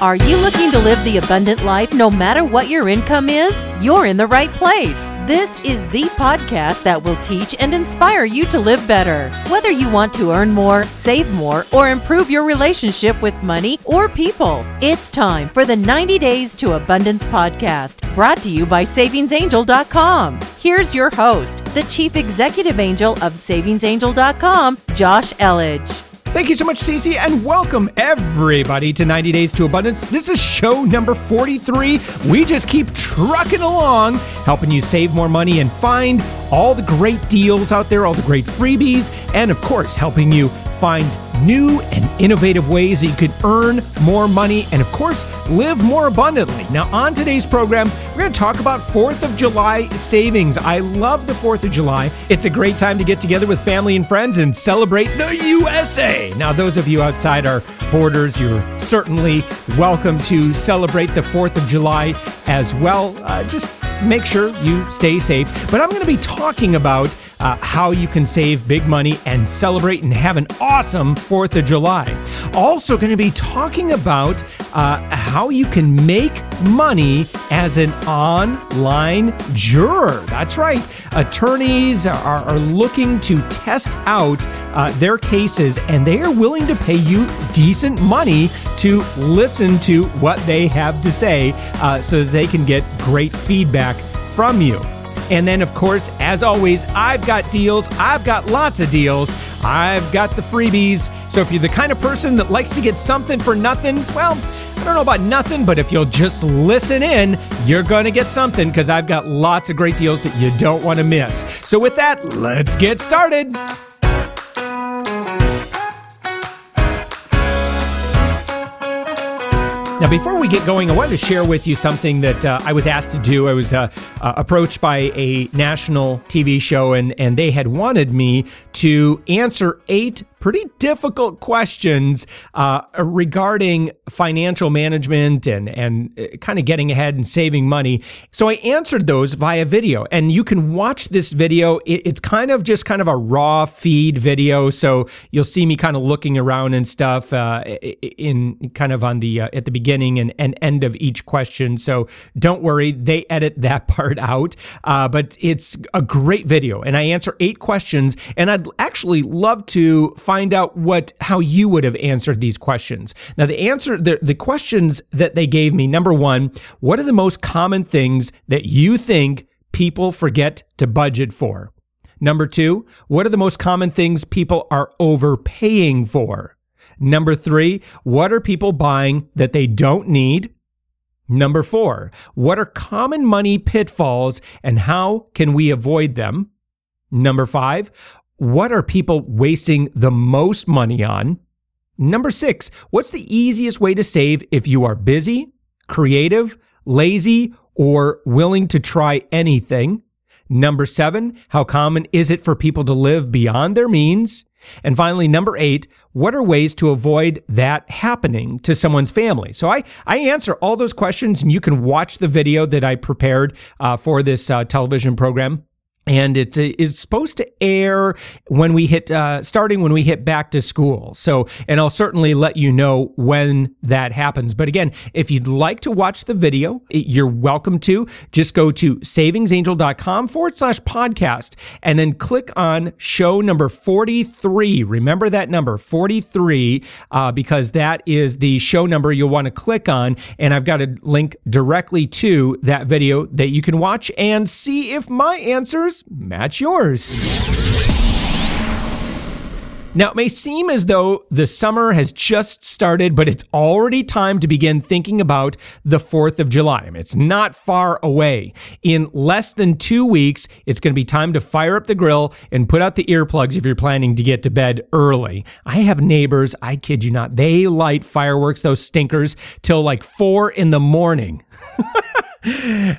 Are you looking to live the abundant life no matter what your income is? You're in the right place. This is the podcast that will teach and inspire you to live better. Whether you want to earn more, save more, or improve your relationship with money or people, it's time for the 90 Days to Abundance podcast, brought to you by SavingsAngel.com. Here's your host, the Chief Executive Angel of SavingsAngel.com, Josh Elledge. Thank you so much, Cece, and welcome everybody to 90 Days to Abundance. This is show number 43. We just keep trucking along, helping you save more money and find all the great deals out there, all the great freebies, and of course, helping you find new and innovative ways that you can earn more money and, of course, live more abundantly. Now, on today's program, we're going to talk about 4th of July savings. I love the 4th of July. It's a great time to get together with family and friends and celebrate the USA. Now, those of you outside our borders, you're certainly welcome to celebrate the 4th of July as well. Uh, just make sure you stay safe. But I'm going to be talking about uh, how you can save big money and celebrate and have an awesome 4th of July. Also, going to be talking about uh, how you can make money as an online juror. That's right. Attorneys are, are looking to test out uh, their cases and they are willing to pay you decent money to listen to what they have to say uh, so that they can get great feedback from you. And then, of course, as always, I've got deals. I've got lots of deals. I've got the freebies. So if you're the kind of person that likes to get something for nothing, well, I don't know about nothing, but if you'll just listen in, you're going to get something because I've got lots of great deals that you don't want to miss. So with that, let's get started. Now, before we get going, I wanted to share with you something that uh, I was asked to do. I was uh, uh, approached by a national TV show, and, and they had wanted me to answer eight pretty difficult questions uh, regarding financial management and and uh, kind of getting ahead and saving money. So I answered those via video, and you can watch this video. It's kind of just kind of a raw feed video, so you'll see me kind of looking around and stuff uh, in kind of on the uh, at the beginning and, and end of each question. So don't worry, they edit that part out, uh, but it's a great video, and I answer eight questions, and I'd actually love to find out what how you would have answered these questions. Now, the answer the, the questions that they gave me, number one, what are the most common things that you think people forget to budget for? Number two, what are the most common things people are overpaying for? Number three, what are people buying that they don't need? Number four, what are common money pitfalls and how can we avoid them? Number five, what are people wasting the most money on? Number six, what's the easiest way to save if you are busy, creative, lazy, or willing to try anything? Number seven, how common is it for people to live beyond their means? And finally, number eight, what are ways to avoid that happening to someone's family? So I, I answer all those questions and you can watch the video that I prepared uh, for this uh, television program and it is supposed to air when we hit uh, starting when we hit back to school. So and i'll certainly let you know when that happens. But again if you'd like to watch the video you're welcome to. Just go to savingsangel.com forward slash podcast and then click on show number 43 remember that number 43 uh, because that is the show number you'll want to click on. And i've got a link directly to that video that you can watch and see if my answers match yours. Now, it may seem as though the summer has just started, but it's already time to begin thinking about the 4th of July. I mean, it's not far away. In less than two weeks, it's going to be time to fire up the grill and put out the earplugs if you're planning to get to bed early. I have neighbors, I kid you not, they light fireworks, those stinkers, till like four in the morning.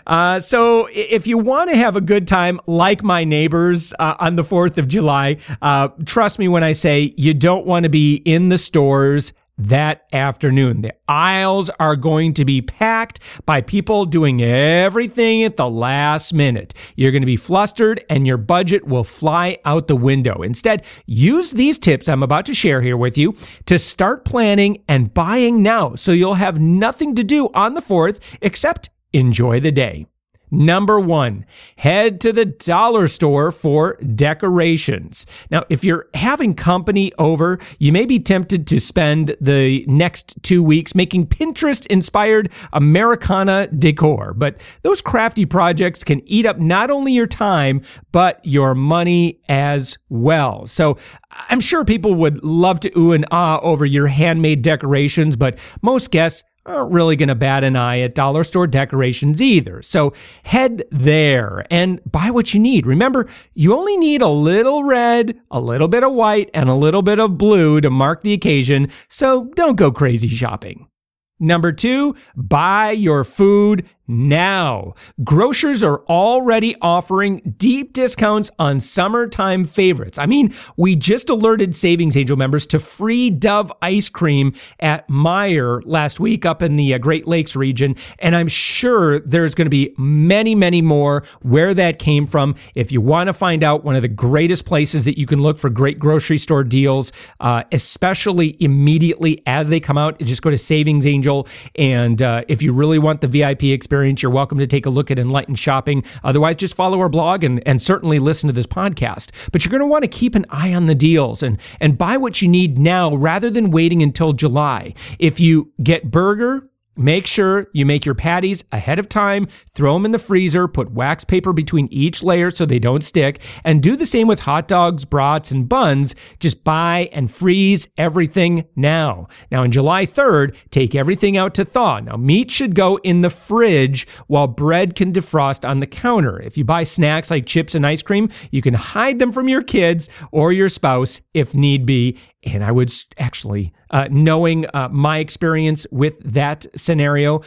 Uh, so if you want to have a good time like my neighbors uh, on the 4th of July, uh, trust me when I say you don't want to be in the stores that afternoon. The aisles are going to be packed by people doing everything at the last minute. You're going to be flustered and your budget will fly out the window. Instead, use these tips I'm about to share here with you to start planning and buying now so you'll have nothing to do on the 4th except enjoy the day. Number one, head to the dollar store for decorations. Now, if you're having company over, you may be tempted to spend the next two weeks making Pinterest inspired Americana decor. But those crafty projects can eat up not only your time, but your money as well. So I'm sure people would love to ooh and ah over your handmade decorations, but most guests aren't really going to bat an eye at dollar store decorations either. So head there and buy what you need. Remember, you only need a little red, a little bit of white, and a little bit of blue to mark the occasion. So don't go crazy shopping. Number two, buy your food now. Grocers are already offering deep discounts on summertime favorites. I mean, we just alerted Savings Angel members to free Dove ice cream at Meijer last week up in the uh, Great Lakes region, and I'm sure there's going to be many, many more where that came from. If you want to find out one of the greatest places that you can look for great grocery store deals, uh, especially immediately as they come out, just go to Savings Angel. And uh, if you really want the VIP experience, experience, you're welcome to take a look at Enlightened Shopping. Otherwise, just follow our blog and, and certainly listen to this podcast. But you're going to want to keep an eye on the deals and, and buy what you need now rather than waiting until July. If you get burger, Make sure you make your patties ahead of time, throw them in the freezer, put wax paper between each layer so they don't stick, and do the same with hot dogs, brats, and buns. Just buy and freeze everything now. Now, on July 3rd, take everything out to thaw. Now, meat should go in the fridge while bread can defrost on the counter. If you buy snacks like chips and ice cream, you can hide them from your kids or your spouse if need be. And I would actually, uh, knowing uh, my experience with that scenario,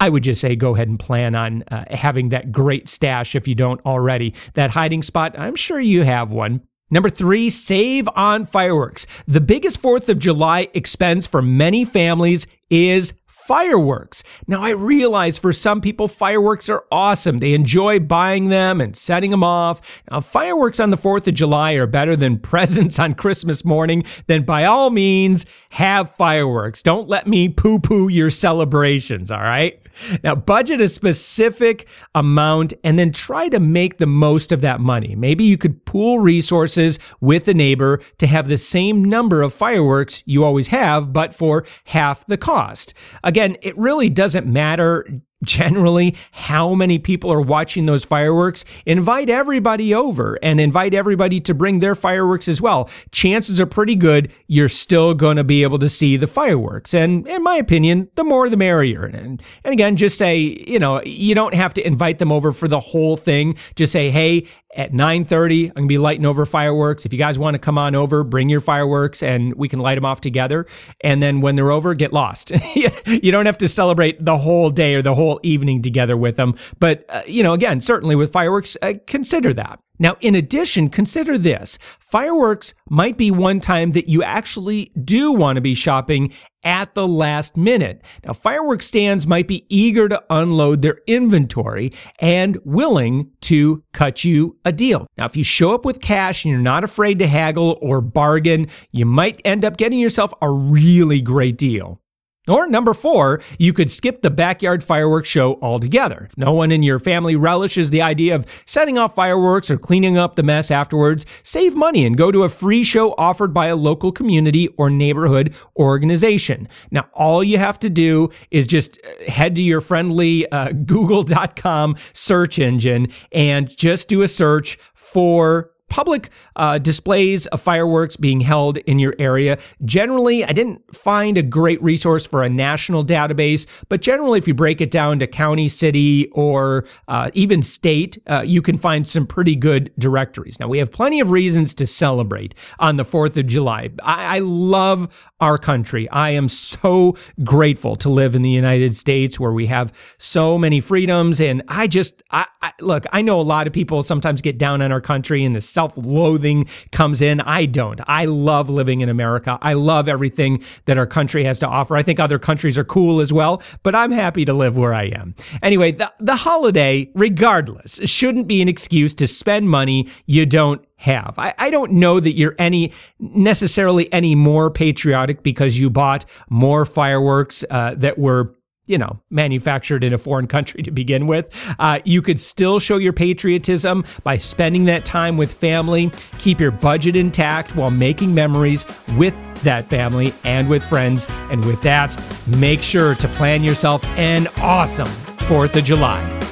I would just say go ahead and plan on uh, having that great stash if you don't already. That hiding spot, I'm sure you have one. Number three, save on fireworks. The biggest 4th of July expense for many families is fireworks. Now, I realize for some people, fireworks are awesome. They enjoy buying them and setting them off. Now, fireworks on the 4th of July are better than presents on Christmas morning. Then, by all means, have fireworks. Don't let me poo poo your celebrations, all right? Now, budget a specific amount and then try to make the most of that money. Maybe you could pool resources with a neighbor to have the same number of fireworks you always have, but for half the cost. Again, it really doesn't matter generally how many people are watching those fireworks, invite everybody over and invite everybody to bring their fireworks as well. Chances are pretty good you're still going to be able to see the fireworks. And in my opinion, the more the merrier. And, and again, just say, you know, you don't have to invite them over for the whole thing. Just say, hey, at 9:30 I'm going to be lighting over fireworks. If you guys want to come on over, bring your fireworks and we can light them off together. And then when they're over, get lost. you don't have to celebrate the whole day or the whole evening together with them, but uh, you know, again, certainly with fireworks, uh, consider that. Now, in addition, consider this. Fireworks might be one time that you actually do want to be shopping at the last minute. Now, fireworks stands might be eager to unload their inventory and willing to cut you a deal. Now, if you show up with cash and you're not afraid to haggle or bargain, you might end up getting yourself a really great deal. Or number four, you could skip the backyard fireworks show altogether. If no one in your family relishes the idea of setting off fireworks or cleaning up the mess afterwards, save money and go to a free show offered by a local community or neighborhood organization. Now, all you have to do is just uh, head to your friendly uh, google.com search engine and just do a search for public uh, displays of fireworks being held in your area. Generally, I didn't find a great resource for a national database, but generally, if you break it down to county, city, or uh, even state, uh, you can find some pretty good directories. Now, we have plenty of reasons to celebrate on the 4th of July. I, I love our country. I am so grateful to live in the United States where we have so many freedoms. And I just, I, I, look, I know a lot of people sometimes get down on our country and the self loathing comes in. I don't. I love living in America. I love everything that our country has to offer. I think other countries are cool as well, but I'm happy to live where I am. Anyway, the, the holiday, regardless, shouldn't be an excuse to spend money you don't have. I, I don't know that you're any necessarily any more patriotic because you bought more fireworks uh, that were you know, manufactured in a foreign country to begin with. Uh, you could still show your patriotism by spending that time with family. Keep your budget intact while making memories with that family and with friends. And with that, make sure to plan yourself an awesome 4th of July.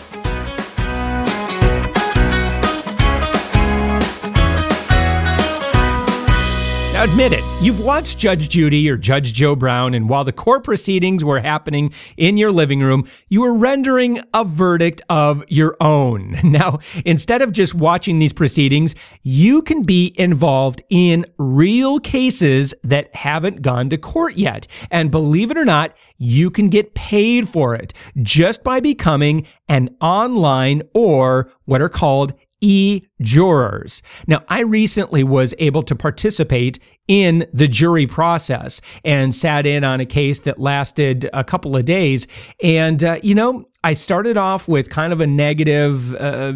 Admit it. You've watched Judge Judy or Judge Joe Brown, and while the court proceedings were happening in your living room, you were rendering a verdict of your own. Now, instead of just watching these proceedings, you can be involved in real cases that haven't gone to court yet. And believe it or not, you can get paid for it just by becoming an online or what are called e jurors. Now, I recently was able to participate in the jury process and sat in on a case that lasted a couple of days. And, uh, you know, I started off with kind of a negative uh,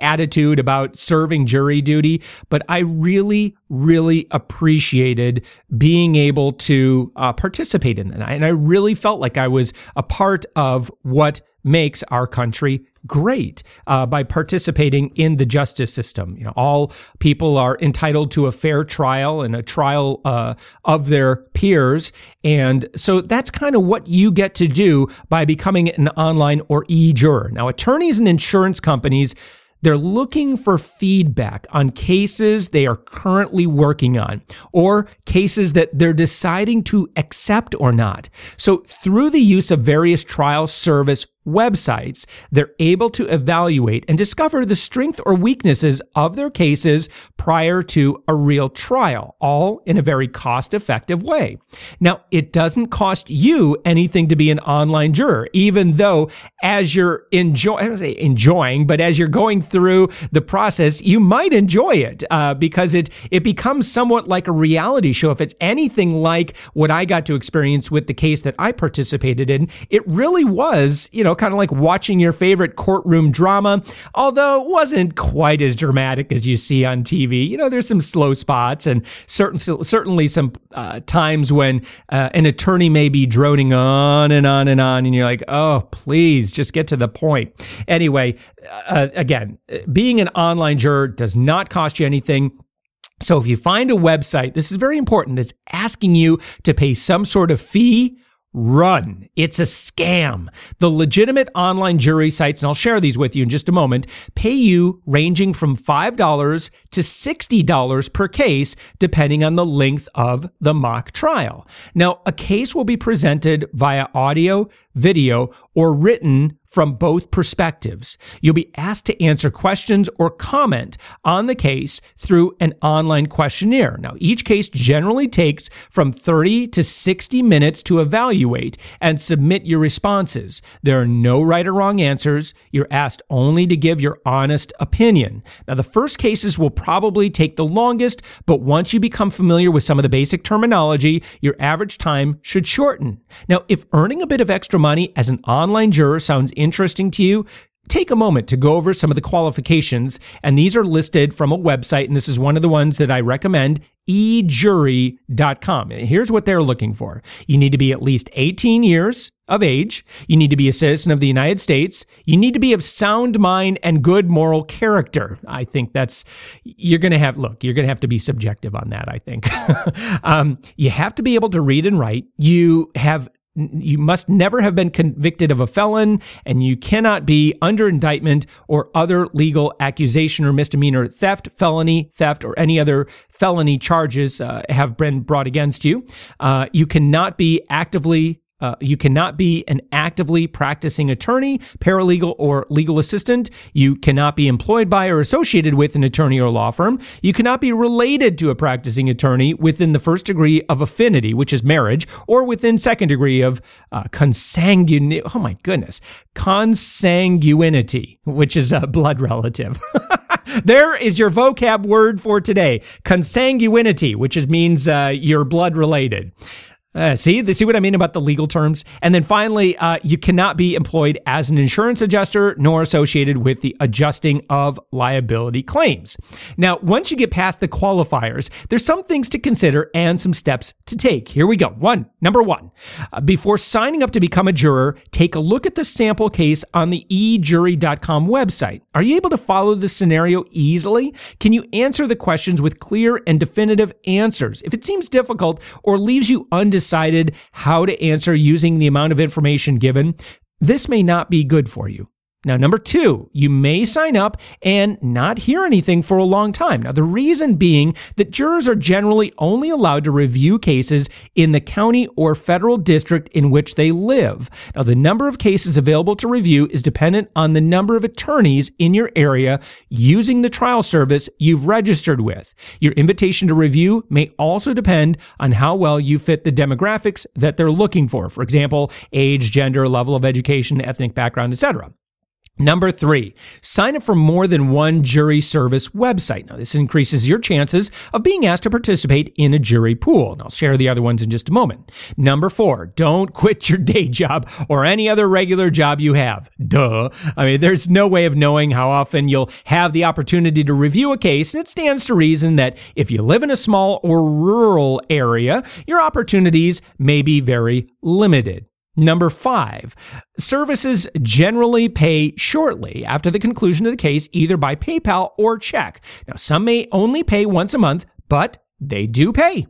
attitude about serving jury duty, but I really, really appreciated being able to uh, participate in that. And I really felt like I was a part of what makes our country great uh, by participating in the justice system. You know, all people are entitled to a fair trial and a trial uh, of their peers, and so that's kind of what you get to do by becoming an online or e-juror. Now, attorneys and insurance companies they're looking for feedback on cases they are currently working on or cases that they're deciding to accept or not. So through the use of various trial service websites, they're able to evaluate and discover the strength or weaknesses of their cases prior to a real trial, all in a very cost effective way. Now, it doesn't cost you anything to be an online juror, even though as you're enjoy, I don't say enjoying, but as you're going through the process, you might enjoy it uh, because it, it becomes somewhat like a reality show. If it's anything like what I got to experience with the case that I participated in, it really was, you know, kind of like watching your favorite courtroom drama, although it wasn't quite as dramatic as you see on TV. You know, there's some slow spots and certain, certainly some uh, times when uh, an attorney may be droning on and on and on, and you're like, oh, please just get to the point. Anyway, uh, again, being an online juror does not cost you anything. So if you find a website, this is very important, that's asking you to pay some sort of fee Run. It's a scam. The legitimate online jury sites, and I'll share these with you in just a moment, pay you ranging from $5 to $60 per case, depending on the length of the mock trial. Now, a case will be presented via audio, video, or written from both perspectives. You'll be asked to answer questions or comment on the case through an online questionnaire. Now, each case generally takes from 30 to 60 minutes to evaluate and submit your responses. There are no right or wrong answers. You're asked only to give your honest opinion. Now, the first cases will probably take the longest, but once you become familiar with some of the basic terminology, your average time should shorten. Now, if earning a bit of extra money as an online juror sounds interesting to you, take a moment to go over some of the qualifications. And these are listed from a website. And this is one of the ones that I recommend ejury.com. And here's what they're looking for. You need to be at least 18 years of age. You need to be a citizen of the United States. You need to be of sound mind and good moral character. I think that's, you're going to have, look, you're going to have to be subjective on that, I think. um, you have to be able to read and write. You have you must never have been convicted of a felon and you cannot be under indictment or other legal accusation or misdemeanor theft felony theft or any other felony charges uh, have been brought against you. Uh, you cannot be actively uh, you cannot be an actively practicing attorney, paralegal, or legal assistant. You cannot be employed by or associated with an attorney or law firm. You cannot be related to a practicing attorney within the first degree of affinity, which is marriage, or within second degree of uh, consanguinity. Oh my goodness, consanguinity, which is a blood relative. there is your vocab word for today consanguinity, which is, means uh, you're blood related. Uh, see, see what I mean about the legal terms? And then finally, uh, you cannot be employed as an insurance adjuster nor associated with the adjusting of liability claims. Now, once you get past the qualifiers, there's some things to consider and some steps to take. Here we go. One, number one, uh, before signing up to become a juror, take a look at the sample case on the ejury.com website. Are you able to follow the scenario easily? Can you answer the questions with clear and definitive answers? If it seems difficult or leaves you undecided, decided how to answer using the amount of information given, this may not be good for you. Now, number two, you may sign up and not hear anything for a long time. Now, the reason being that jurors are generally only allowed to review cases in the county or federal district in which they live. Now, the number of cases available to review is dependent on the number of attorneys in your area using the trial service you've registered with. Your invitation to review may also depend on how well you fit the demographics that they're looking for. For example, age, gender, level of education, ethnic background, etc. Number three, sign up for more than one jury service website. Now, this increases your chances of being asked to participate in a jury pool. And I'll share the other ones in just a moment. Number four, don't quit your day job or any other regular job you have. Duh. I mean, there's no way of knowing how often you'll have the opportunity to review a case. And it stands to reason that if you live in a small or rural area, your opportunities may be very limited. Number five, services generally pay shortly after the conclusion of the case, either by PayPal or check. Now, some may only pay once a month, but they do pay.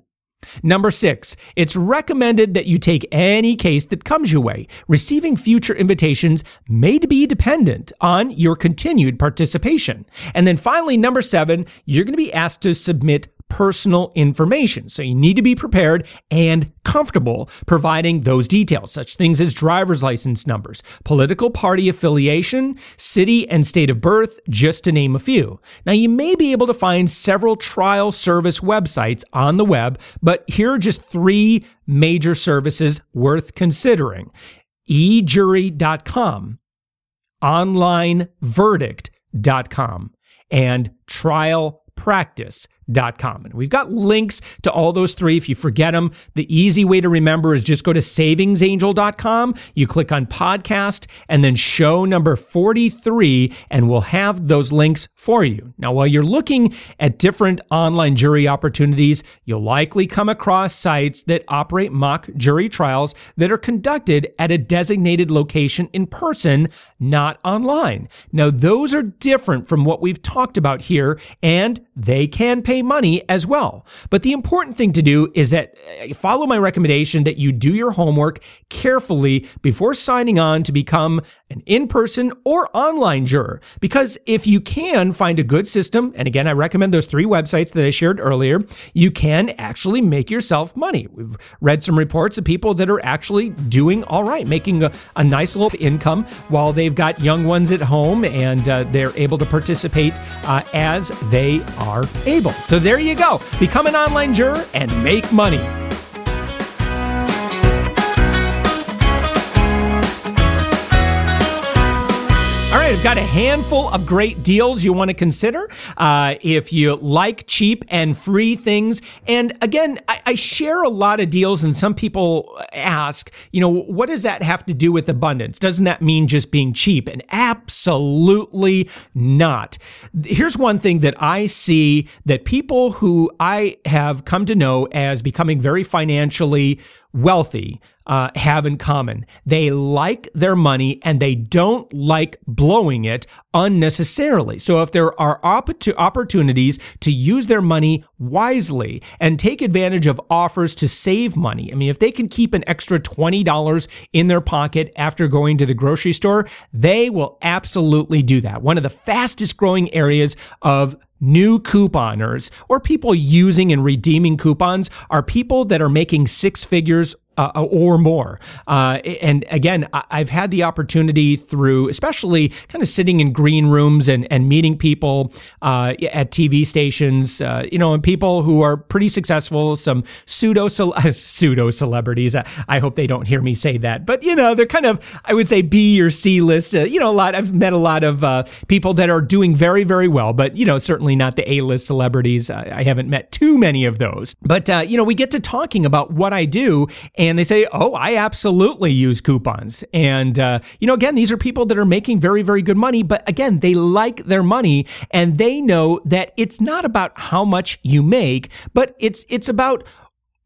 Number six, it's recommended that you take any case that comes your way. Receiving future invitations may be dependent on your continued participation. And then finally, number seven, you're going to be asked to submit personal information. So you need to be prepared and comfortable providing those details, such things as driver's license numbers, political party affiliation, city and state of birth, just to name a few. Now you may be able to find several trial service websites on the web, but here are just three major services worth considering. ejury.com, onlineverdict.com, and trialpractice.com com. And we've got links to all those three. If you forget them, the easy way to remember is just go to savingsangel.com. You click on podcast and then show number 43, and we'll have those links for you. Now, while you're looking at different online jury opportunities, you'll likely come across sites that operate mock jury trials that are conducted at a designated location in person, not online. Now, those are different from what we've talked about here, and they can pay pay money as well. But the important thing to do is that uh, follow my recommendation that you do your homework carefully before signing on to become an in person or online juror. Because if you can find a good system, and again, I recommend those three websites that I shared earlier, you can actually make yourself money. We've read some reports of people that are actually doing all right, making a, a nice little income while they've got young ones at home and uh, they're able to participate uh, as they are able. So there you go. Become an online juror and make money. Right, I've got a handful of great deals you want to consider uh, if you like cheap and free things. And again, I, I share a lot of deals, and some people ask, you know, what does that have to do with abundance? Doesn't that mean just being cheap? And absolutely not. Here's one thing that I see that people who I have come to know as becoming very financially wealthy uh, have in common. They like their money and they don't like blowing it unnecessarily. So if there are opportunities to use their money wisely and take advantage of offers to save money, I mean, if they can keep an extra $20 in their pocket after going to the grocery store, they will absolutely do that. One of the fastest growing areas of New couponers or people using and redeeming coupons are people that are making six figures uh, or more. Uh, and again, I've had the opportunity through, especially kind of sitting in green rooms and, and meeting people uh, at TV stations, uh, you know, and people who are pretty successful, some pseudo pseudo celebrities. I hope they don't hear me say that, but you know, they're kind of, I would say, B or C list. Uh, you know, a lot. I've met a lot of uh, people that are doing very, very well, but you know, certainly not the A list celebrities. I, I, haven't met too many of those. But you know, we get to talking about what I do. And they say, "Oh, I absolutely use coupons." And uh, you know, again, these are people that are making very, very good money, but again, they like their money, and they know that it's not about how much you make, but it's it's about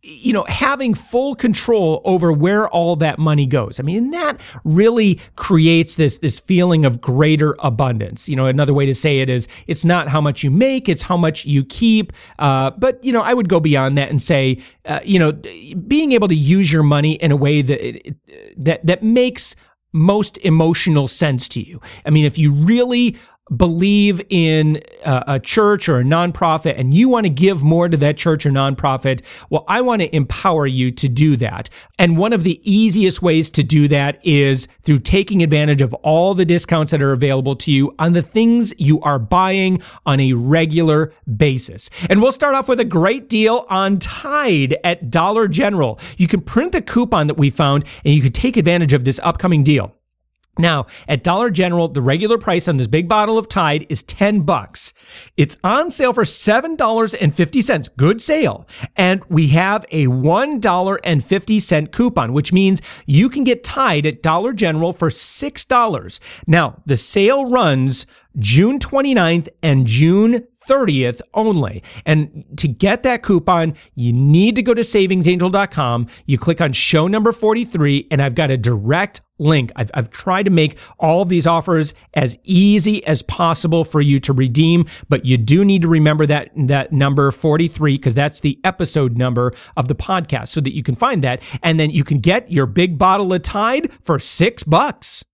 you know, having full control over where all that money goes. I mean, that really creates this, this feeling of greater abundance. You know, another way to say it is it's not how much you make, it's how much you keep. Uh, but, you know, I would go beyond that and say, uh, you know, being able to use your money in a way that, that, that makes most emotional sense to you. I mean, if you really believe in a, a, church or a nonprofit and you want to give more to that church or nonprofit, well, I want to empower you to do that. And one of the easiest ways to do that is through taking advantage of all the discounts that are available to you on the things you are buying on a regular basis. And we'll start off with a great deal on Tide at Dollar General. You can print the coupon that we found and you can take advantage of this upcoming deal. Now, at Dollar General, the regular price on this big bottle of Tide is 10 bucks. It's on sale for $7.50. Good sale. And we have a $1.50 coupon, which means you can get Tide at Dollar General for $6. Now, the sale runs June 29th and June 30th only. And to get that coupon, you need to go to savingsangel.com. You click on show number 43, and I've got a direct link. I've, I've tried to make all of these offers as easy as possible for you to redeem, but you do need to remember that, that number 43, because that's the episode number of the podcast so that you can find that. And then you can get your big bottle of Tide for six bucks.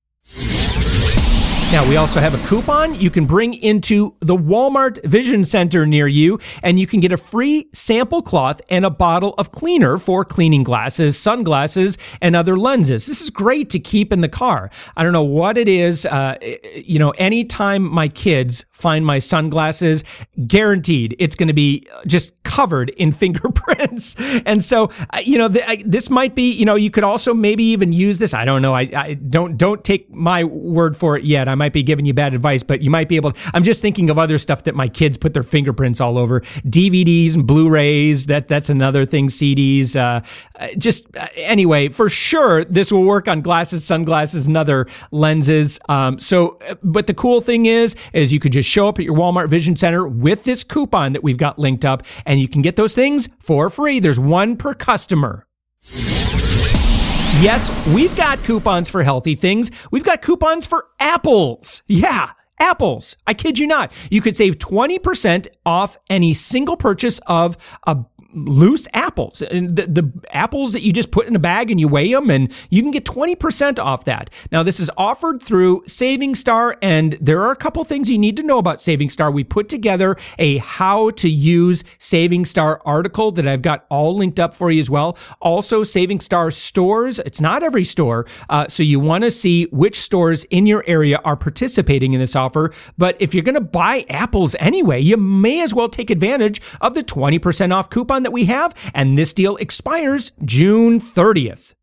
Now, we also have a coupon you can bring into the Walmart Vision Center near you, and you can get a free sample cloth and a bottle of cleaner for cleaning glasses, sunglasses, and other lenses. This is great to keep in the car. I don't know what it is. Uh, you know, anytime my kids find my sunglasses, guaranteed it's going to be just covered in fingerprints. and so, you know, I, this might be, you know, you could also maybe even use this. I don't know. I, I don't, don't take my word for it yet. I'm might be giving you bad advice, but you might be able to. I'm just thinking of other stuff that my kids put their fingerprints all over DVDs and Blu-rays. That that's another thing. CDs. Uh, just uh, anyway, for sure, this will work on glasses, sunglasses, and other lenses. Um, so, uh, but the cool thing is, is you could just show up at your Walmart Vision Center with this coupon that we've got linked up, and you can get those things for free. There's one per customer. Yes, we've got coupons for healthy things. We've got coupons for apples. Yeah, apples. I kid you not. You could save 20% off any single purchase of a loose apples. And the, the, apples that you just put in a bag and you weigh them, and you can get 20% off that. Now, this is offered through SavingStar, and there are a couple things you need to know about SavingStar. We put together a how to use SavingStar article that I've got all linked up for you as well. Also, SavingStar stores. It's not every store, uh, so you want to see which stores in your area are participating in this offer. But if you're going to buy apples anyway, you may as well take advantage of the 20% off coupon that we have, and this deal expires June 30th.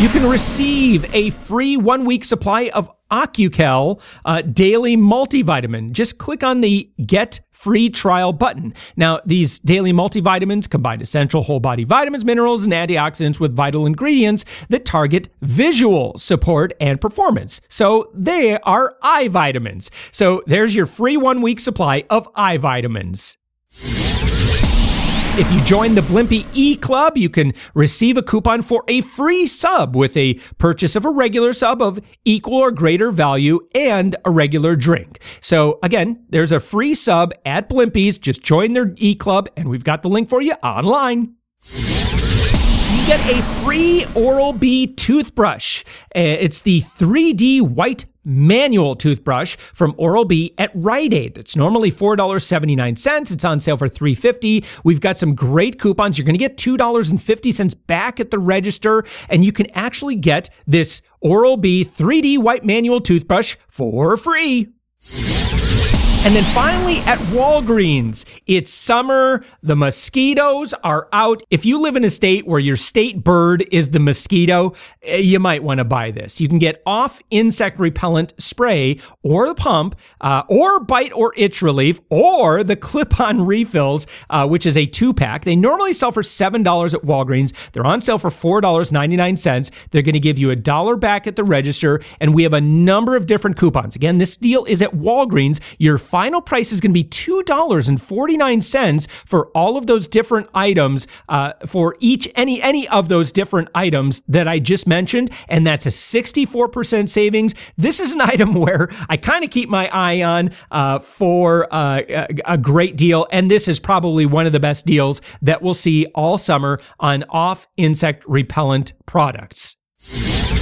You can receive a free one week supply of OcuCal uh, daily multivitamin. Just click on the Get Free Trial button. Now, these daily multivitamins combine essential whole body vitamins, minerals, and antioxidants with vital ingredients that target visual support and performance. So they are eye vitamins. So there's your free one week supply of eye vitamins. If you join the Blimpie E Club, you can receive a coupon for a free sub with a purchase of a regular sub of equal or greater value and a regular drink. So again, there's a free sub at Blimpie's. Just join their E Club, and we've got the link for you online. You get a free Oral B toothbrush. Uh, it's the 3D white manual toothbrush from Oral-B at Rite Aid. It's normally $4.79. It's on sale for $3.50. We've got some great coupons. You're going to get $2.50 back at the register, and you can actually get this Oral-B 3D white manual toothbrush for free. And then finally at Walgreens, it's summer. The mosquitoes are out. If you live in a state where your state bird is the mosquito, eh, you might want to buy this. You can get off insect repellent spray or the pump, uh, or bite or itch relief, or the clip on refills, uh, which is a two pack. They normally sell for $7 at Walgreens. They're on sale for $4.99. They're going to give you a dollar back at the register. And we have a number of different coupons. Again, this deal is at Walgreens. Your final price is going to be $2.49 for all of those different items uh, for each any any of those different items that I just mentioned and that's a 64% savings. This is an item where I kind of keep my eye on uh, for uh, a, a great deal and this is probably one of the best deals that we'll see all summer on off insect repellent products.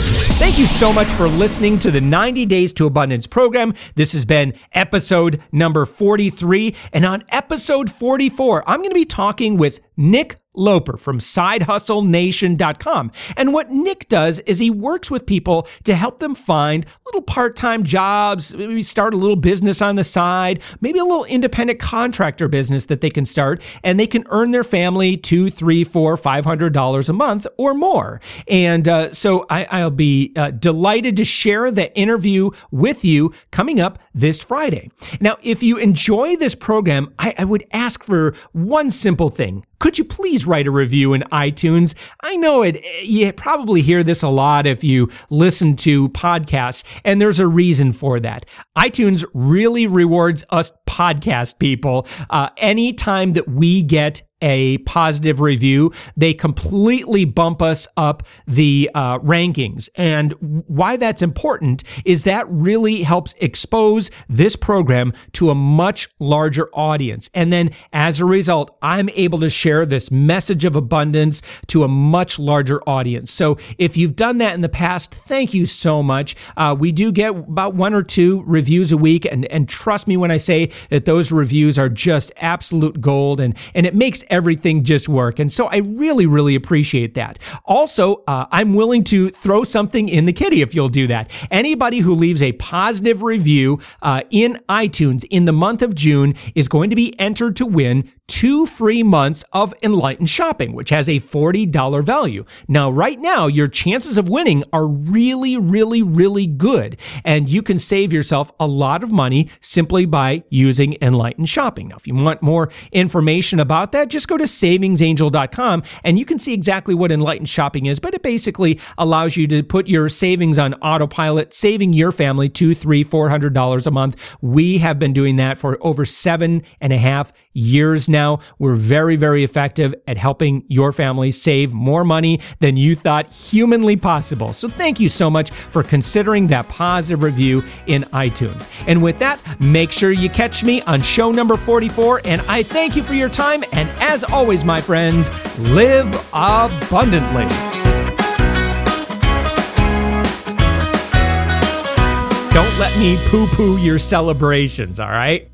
Thank you so much for listening to the 90 Days to Abundance program. This has been episode number 43. And on episode 44, I'm going to be talking with Nick Loper from sidehustlenation.com. And what Nick does is he works with people to help them find little part-time jobs, maybe start a little business on the side, maybe a little independent contractor business that they can start, and they can earn their family two, three, four, five hundred dollars a month or more. And uh, so I, will be uh, delighted to share the interview with you coming up this Friday. Now, if you enjoy this program, I, I would ask for one simple thing could you please write a review in iTunes? I know it, you probably hear this a lot if you listen to podcasts, and there's a reason for that. iTunes really rewards us podcast people. Uh, anytime that we get a positive review, they completely bump us up the uh, rankings. And why that's important is that really helps expose this program to a much larger audience. And then as a result, I'm able to share this message of abundance to a much larger audience. So if you've done that in the past, thank you so much. Uh, we do get about one or two reviews a week. And, and trust me when I say that those reviews are just absolute gold and, and it everything just work. And so I really, really appreciate that. Also, uh, I'm willing to throw something in the kitty if you'll do that. Anybody who leaves a positive review uh, in iTunes in the month of June is going to be entered to win two free months of Enlightened Shopping, which has a $40 value. Now, right now, your chances of winning are really, really, really good. And you can save yourself a lot of money simply by using Enlightened Shopping. Now, if you want more information about that, just go to savingsangel.com and you can see exactly what Enlightened Shopping is. But it basically allows you to put your savings on autopilot, saving your family two, three, four hundred dollars a month. We have been doing that for over seven and a half years now. We're very, very effective at helping your family save more money than you thought humanly possible. So thank you so much for considering that positive review in iTunes. And with that, make sure you catch me on show number 44. And I thank you for your time. And as always, my friends, live abundantly. Don't let me poo poo your celebrations, all right?